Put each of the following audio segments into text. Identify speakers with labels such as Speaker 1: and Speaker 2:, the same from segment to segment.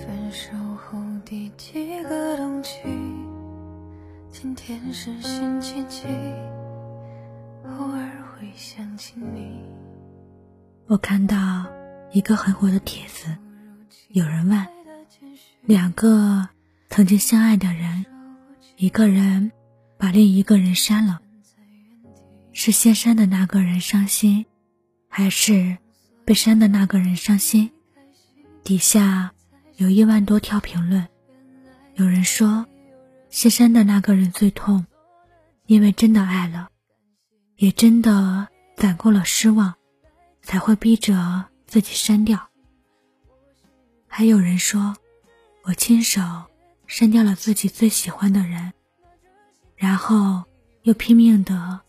Speaker 1: 分手后第几个冬季，今天是星期几？偶尔会想起你。
Speaker 2: 我看到一个很火的帖子，有人问：两个曾经相爱的人，一个人把另一个人删了，是先删的那个人伤心，还是被删的那个人伤心？底下有一万多条评论，有人说，先删的那个人最痛，因为真的爱了，也真的攒够了失望。才会逼着自己删掉。还有人说，我亲手删掉了自己最喜欢的人，然后又拼命的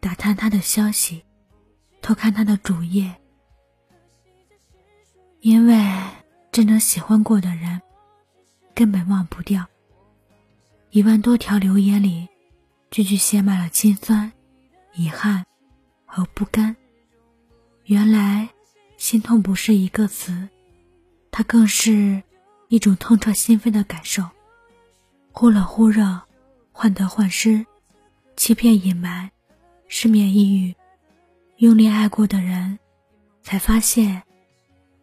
Speaker 2: 打探他的消息，偷看他的主页，因为真正喜欢过的人根本忘不掉。一万多条留言里，句句写满了心酸、遗憾和不甘。原来，心痛不是一个词，它更是一种痛彻心扉的感受。忽冷忽热，患得患失，欺骗隐瞒，失眠抑郁。用力爱过的人，才发现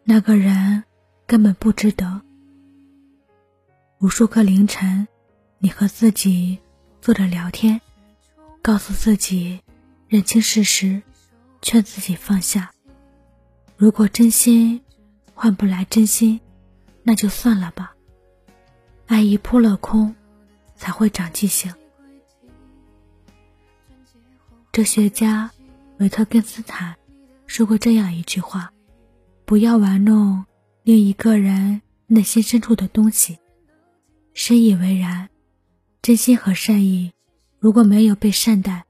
Speaker 2: 那个人根本不值得。无数个凌晨，你和自己坐着聊天，告诉自己认清事实，劝自己放下。如果真心换不来真心，那就算了吧。爱一扑了空，才会长记性。哲学家维特根斯坦说过这样一句话：“不要玩弄另一个人内心深处的东西。”深以为然。真心和善意如果没有被善待，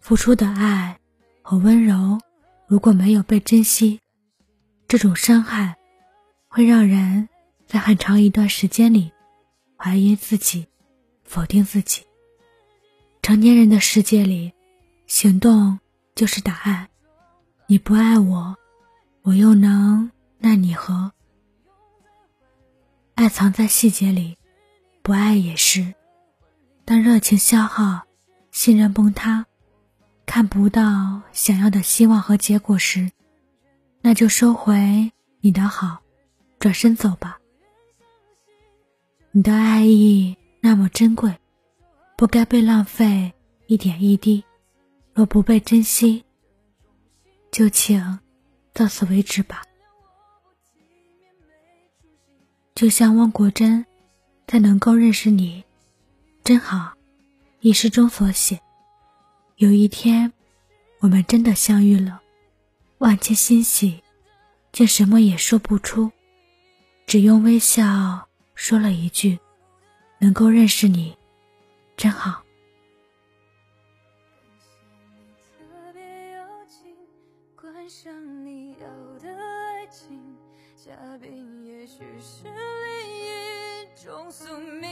Speaker 2: 付出的爱和温柔如果没有被珍惜。这种伤害会让人在很长一段时间里怀疑自己、否定自己。成年人的世界里，行动就是答案。你不爱我，我又能奈你何？爱藏在细节里，不爱也是。当热情消耗，信任崩塌，看不到想要的希望和结果时，那就收回你的好，转身走吧。你的爱意那么珍贵，不该被浪费一点一滴。若不被珍惜，就请到此为止吧。就像汪国真在《能够认识你，真好》一诗中所写：有一天，我们真的相遇了。万千欣喜，竟什么也说不出，只用微笑说了一句：“能够认识你，真好。”
Speaker 1: 上你要的爱情嘉宾也许是另一种宿命，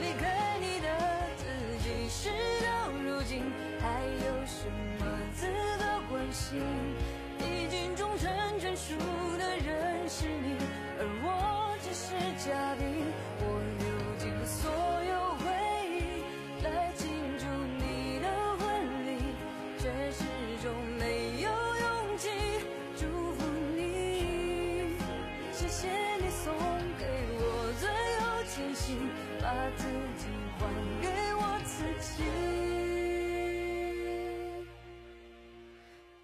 Speaker 1: 离开你的自己，事到如今还有什么资格关心？已经终成眷属的人是你。把自己还给我自己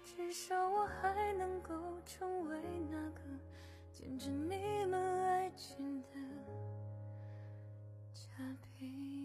Speaker 1: 至少我还能够成为那个见证你们爱情的嘉宾。